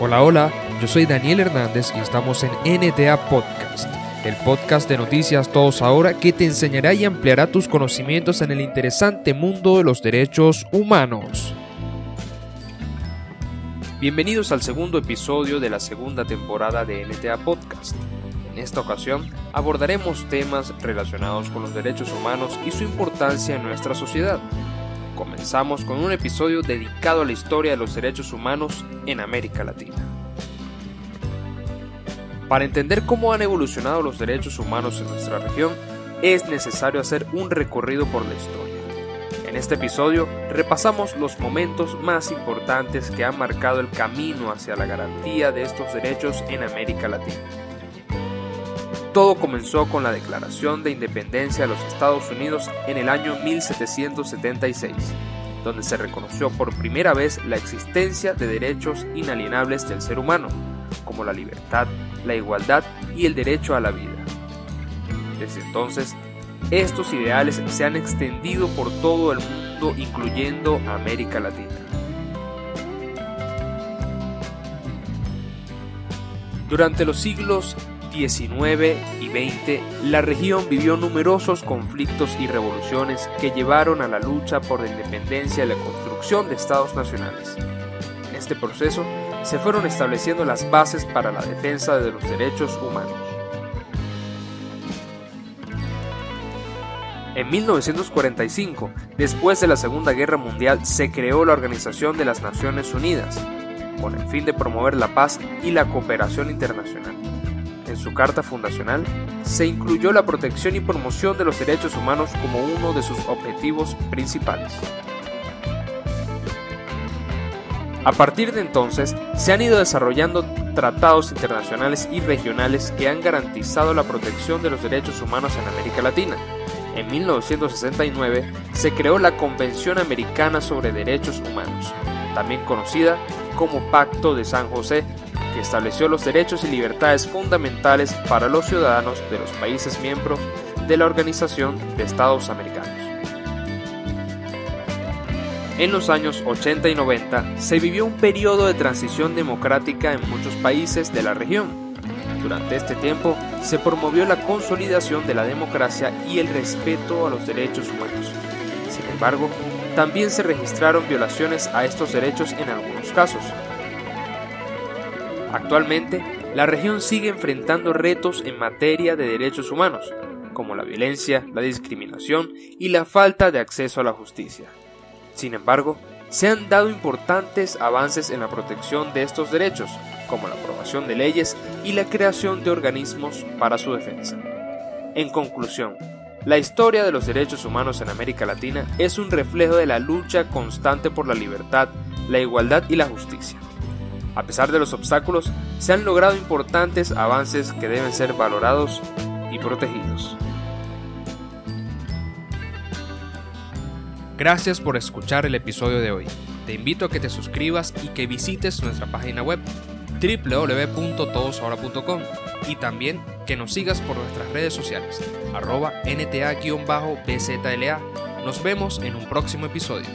Hola, hola, yo soy Daniel Hernández y estamos en NTA Podcast, el podcast de noticias Todos Ahora que te enseñará y ampliará tus conocimientos en el interesante mundo de los derechos humanos. Bienvenidos al segundo episodio de la segunda temporada de NTA Podcast. En esta ocasión abordaremos temas relacionados con los derechos humanos y su importancia en nuestra sociedad. Comenzamos con un episodio dedicado a la historia de los derechos humanos en América Latina. Para entender cómo han evolucionado los derechos humanos en nuestra región, es necesario hacer un recorrido por la historia. En este episodio repasamos los momentos más importantes que han marcado el camino hacia la garantía de estos derechos en América Latina. Todo comenzó con la Declaración de Independencia de los Estados Unidos en el año 1776, donde se reconoció por primera vez la existencia de derechos inalienables del ser humano, como la libertad, la igualdad y el derecho a la vida. Desde entonces, estos ideales se han extendido por todo el mundo, incluyendo América Latina. Durante los siglos 19 y 20, la región vivió numerosos conflictos y revoluciones que llevaron a la lucha por la independencia y la construcción de estados nacionales. En este proceso se fueron estableciendo las bases para la defensa de los derechos humanos. En 1945, después de la Segunda Guerra Mundial, se creó la Organización de las Naciones Unidas, con el fin de promover la paz y la cooperación internacional en su carta fundacional, se incluyó la protección y promoción de los derechos humanos como uno de sus objetivos principales. A partir de entonces, se han ido desarrollando tratados internacionales y regionales que han garantizado la protección de los derechos humanos en América Latina. En 1969 se creó la Convención Americana sobre Derechos Humanos, también conocida como Pacto de San José, que estableció los derechos y libertades fundamentales para los ciudadanos de los países miembros de la Organización de Estados Americanos. En los años 80 y 90 se vivió un periodo de transición democrática en muchos países de la región. Durante este tiempo se promovió la consolidación de la democracia y el respeto a los derechos humanos. Sin embargo, también se registraron violaciones a estos derechos en algunos casos, Actualmente, la región sigue enfrentando retos en materia de derechos humanos, como la violencia, la discriminación y la falta de acceso a la justicia. Sin embargo, se han dado importantes avances en la protección de estos derechos, como la aprobación de leyes y la creación de organismos para su defensa. En conclusión, la historia de los derechos humanos en América Latina es un reflejo de la lucha constante por la libertad, la igualdad y la justicia. A pesar de los obstáculos, se han logrado importantes avances que deben ser valorados y protegidos. Gracias por escuchar el episodio de hoy. Te invito a que te suscribas y que visites nuestra página web www.todosahora.com y también que nos sigas por nuestras redes sociales arroba nta-bzla. Nos vemos en un próximo episodio.